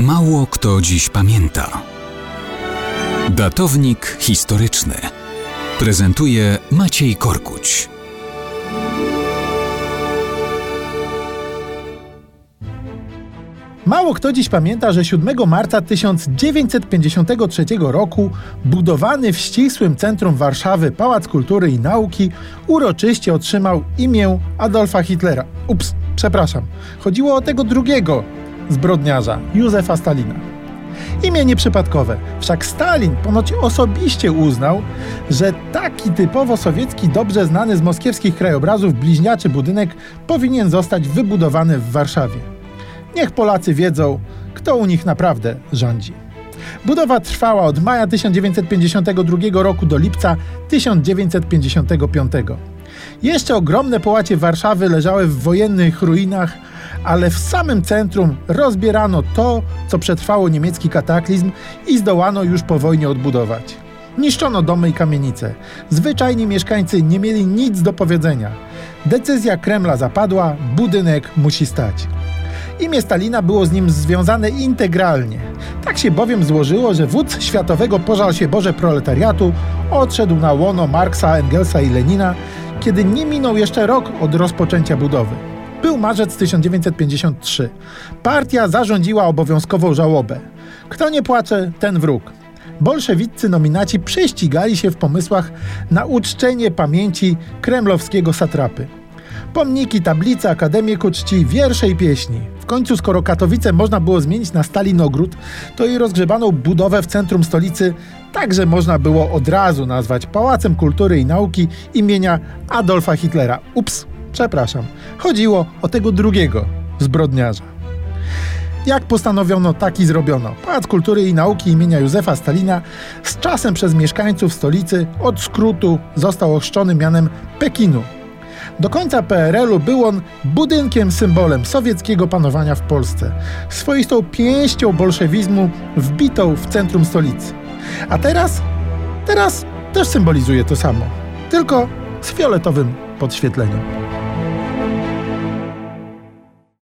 Mało kto dziś pamięta. Datownik historyczny prezentuje Maciej Korkuć. Mało kto dziś pamięta, że 7 marca 1953 roku budowany w ścisłym centrum Warszawy Pałac Kultury i Nauki uroczyście otrzymał imię Adolfa Hitlera. Ups, przepraszam. Chodziło o tego drugiego zbrodniarza, Józefa Stalina. Imię nieprzypadkowe, wszak Stalin ponoć osobiście uznał, że taki typowo sowiecki, dobrze znany z moskiewskich krajobrazów bliźniaczy budynek powinien zostać wybudowany w Warszawie. Niech Polacy wiedzą, kto u nich naprawdę rządzi. Budowa trwała od maja 1952 roku do lipca 1955. Jeszcze ogromne połacie Warszawy leżały w wojennych ruinach, ale w samym centrum rozbierano to, co przetrwało niemiecki kataklizm i zdołano już po wojnie odbudować. Niszczono domy i kamienice. Zwyczajni mieszkańcy nie mieli nic do powiedzenia. Decyzja Kremla zapadła, budynek musi stać. Imię Stalina było z nim związane integralnie. Tak się bowiem złożyło, że wódz światowego pożal się Boże proletariatu odszedł na łono Marksa, Engelsa i Lenina, kiedy nie minął jeszcze rok od rozpoczęcia budowy. Był marzec 1953. Partia zarządziła obowiązkową żałobę. Kto nie płacze, ten wróg. Bolszewiccy nominaci prześcigali się w pomysłach na uczczenie pamięci kremlowskiego satrapy. Pomniki, tablice, akademiku czci, wiersze i pieśni. W końcu, skoro Katowice można było zmienić na Stalinogród, to i rozgrzebaną budowę w centrum stolicy także można było od razu nazwać Pałacem Kultury i Nauki imienia Adolfa Hitlera. Ups, przepraszam. Chodziło o tego drugiego zbrodniarza. Jak postanowiono, tak i zrobiono. Pałac Kultury i Nauki imienia Józefa Stalina z czasem przez mieszkańców stolicy od skrótu został ochrzczony mianem Pekinu. Do końca PRL-u był on budynkiem symbolem sowieckiego panowania w Polsce, swoistą pięścią bolszewizmu wbitą w centrum stolicy. A teraz, teraz też symbolizuje to samo, tylko z fioletowym podświetleniem.